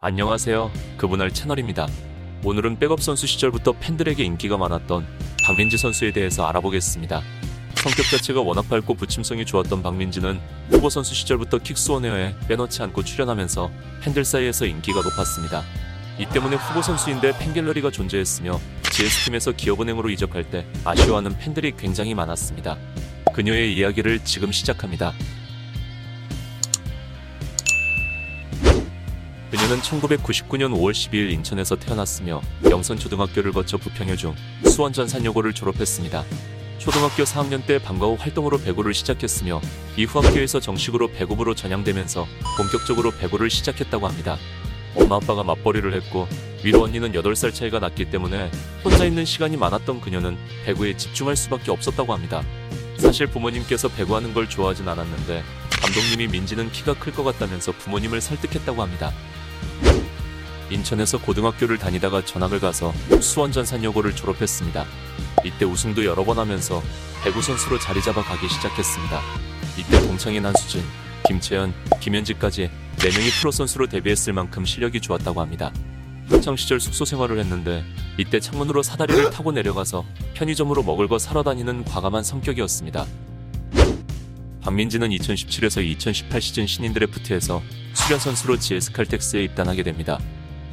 안녕하세요. 그분할 채널입니다. 오늘은 백업 선수 시절부터 팬들에게 인기가 많았던 박민지 선수에 대해서 알아보겠습니다. 성격 자체가 워낙 밝고 부침성이 좋았던 박민지는 후보 선수 시절부터 킥스원웨어에 빼놓지 않고 출연하면서 팬들 사이에서 인기가 높았습니다. 이 때문에 후보 선수인데 팬갤러리가 존재했으며 GS팀에서 기업은행으로 이적할 때 아쉬워하는 팬들이 굉장히 많았습니다. 그녀의 이야기를 지금 시작합니다. 그녀는 1999년 5월 12일 인천에서 태어났으며 영선초등학교를 거쳐 부평여 중 수원전산여고를 졸업했습니다. 초등학교 4학년 때 방과 후 활동으로 배구를 시작했으며 이후 학교에서 정식으로 배구부로 전향되면서 본격적으로 배구를 시작했다고 합니다. 엄마 아빠가 맞벌이를 했고 위로 언니는 8살 차이가 났기 때문에 혼자 있는 시간이 많았던 그녀는 배구에 집중할 수밖에 없었다고 합니다. 사실 부모님께서 배구하는 걸 좋아하진 않았는데 감독님이 민지는 키가 클 것 같다면서 부모님을 설득했다고 합니다. 인천에서 고등학교를 다니다가 전학을 가서 수원 전산여고를 졸업했습니다. 이때 우승도 여러 번 하면서 배구 선수로 자리 잡아 가기 시작했습니다. 이때 동창인 한수진, 김채연, 김현지까지 4명이 프로 선수로 데뷔했을 만큼 실력이 좋았다고 합니다. 학창 시절 숙소 생활을 했는데 이때 창문으로 사다리를 타고 내려가서 편의점으로 먹을 거 사러 다니는 과감한 성격이었습니다. 박민지는 2017에서 2018 시즌 신인 드래프트에서 수련 선수로 GS 칼텍스에 입단하게 됩니다.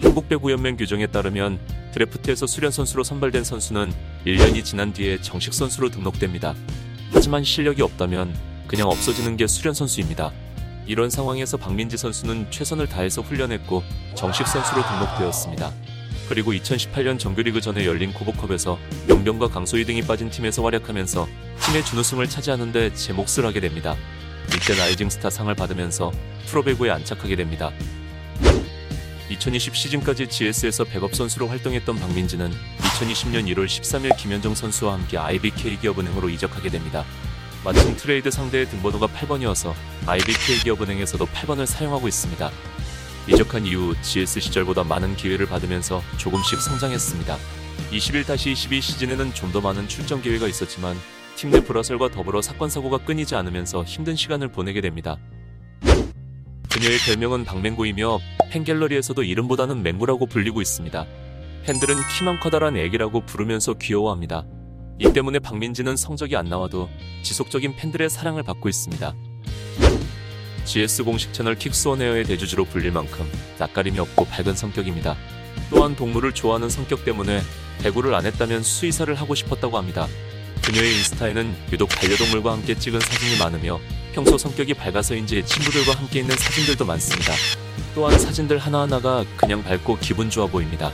한국 배구연맹 규정에 따르면 드래프트에서 수련 선수로 선발된 선수는 1년이 지난 뒤에 정식 선수로 등록됩니다. 하지만 실력이 없다면 그냥 없어지는 게 수련 선수입니다. 이런 상황에서 박민지 선수는 최선을 다해서 훈련했고 정식 선수로 등록되었습니다. 그리고 2018년 정규리그 전에 열린 코보컵에서 영병과 강소희 등이 빠진 팀에서 활약하면서 팀의 준우승을 차지하는데 제 몫을 하게 됩니다. 이때 rising star 상을 받으면서 프로배구에 안착하게 됩니다. 2020 시즌까지 GS에서 백업 선수로 활동했던 박민지는 2020년 1월 13일 김현정 선수와 함께 IBK 기업은행으로 이적하게 됩니다. 마침 트레이드 상대의 등번호가 8번이어서 IBK 기업은행에서도 8번을 사용하고 있습니다. 이적한 이후 GS 시절보다 많은 기회를 받으면서 조금씩 성장했습니다. 21-22 시즌에는 좀 더 많은 출전 기회가 있었지만 팀 내 불화설과 더불어 사건 사고가 끊이지 않으면서 힘든 시간을 보내게 됩니다. 그녀의 별명은 박맹구이며 팬갤러리에서도 이름보다는 맹구라고 불리고 있습니다. 팬들은 키만 커다란 애기라고 부르면서 귀여워합니다. 이 때문에 박민지는 성적이 안 나와도 지속적인 팬들의 사랑을 받고 있습니다. GS 공식 채널 킥스원에어의 대주주로 불릴 만큼 낯가림이 없고 밝은 성격입니다. 또한 동물을 좋아하는 성격 때문에 배구를 안 했다면 수의사를 하고 싶었다고 합니다. 그녀의 인스타에는 유독 반려동물과 함께 찍은 사진이 많으며 평소 성격이 밝아서인지 친구들과 함께 있는 사진들도 많습니다. 또한 사진들 하나하나가 그냥 밝고 기분 좋아 보입니다.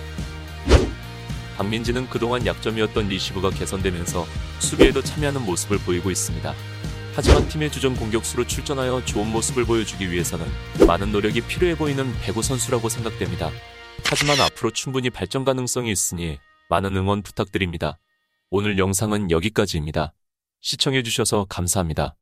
박민지는 그동안 약점이었던 리시브가 개선되면서 수비에도 참여하는 모습을 보이고 있습니다. 하지만 팀의 주전 공격수로 출전하여 좋은 모습을 보여주기 위해서는 많은 노력이 필요해 보이는 배구 선수라고 생각됩니다. 하지만 앞으로 충분히 발전 가능성이 있으니 많은 응원 부탁드립니다. 오늘 영상은 여기까지입니다. 시청해주셔서 감사합니다.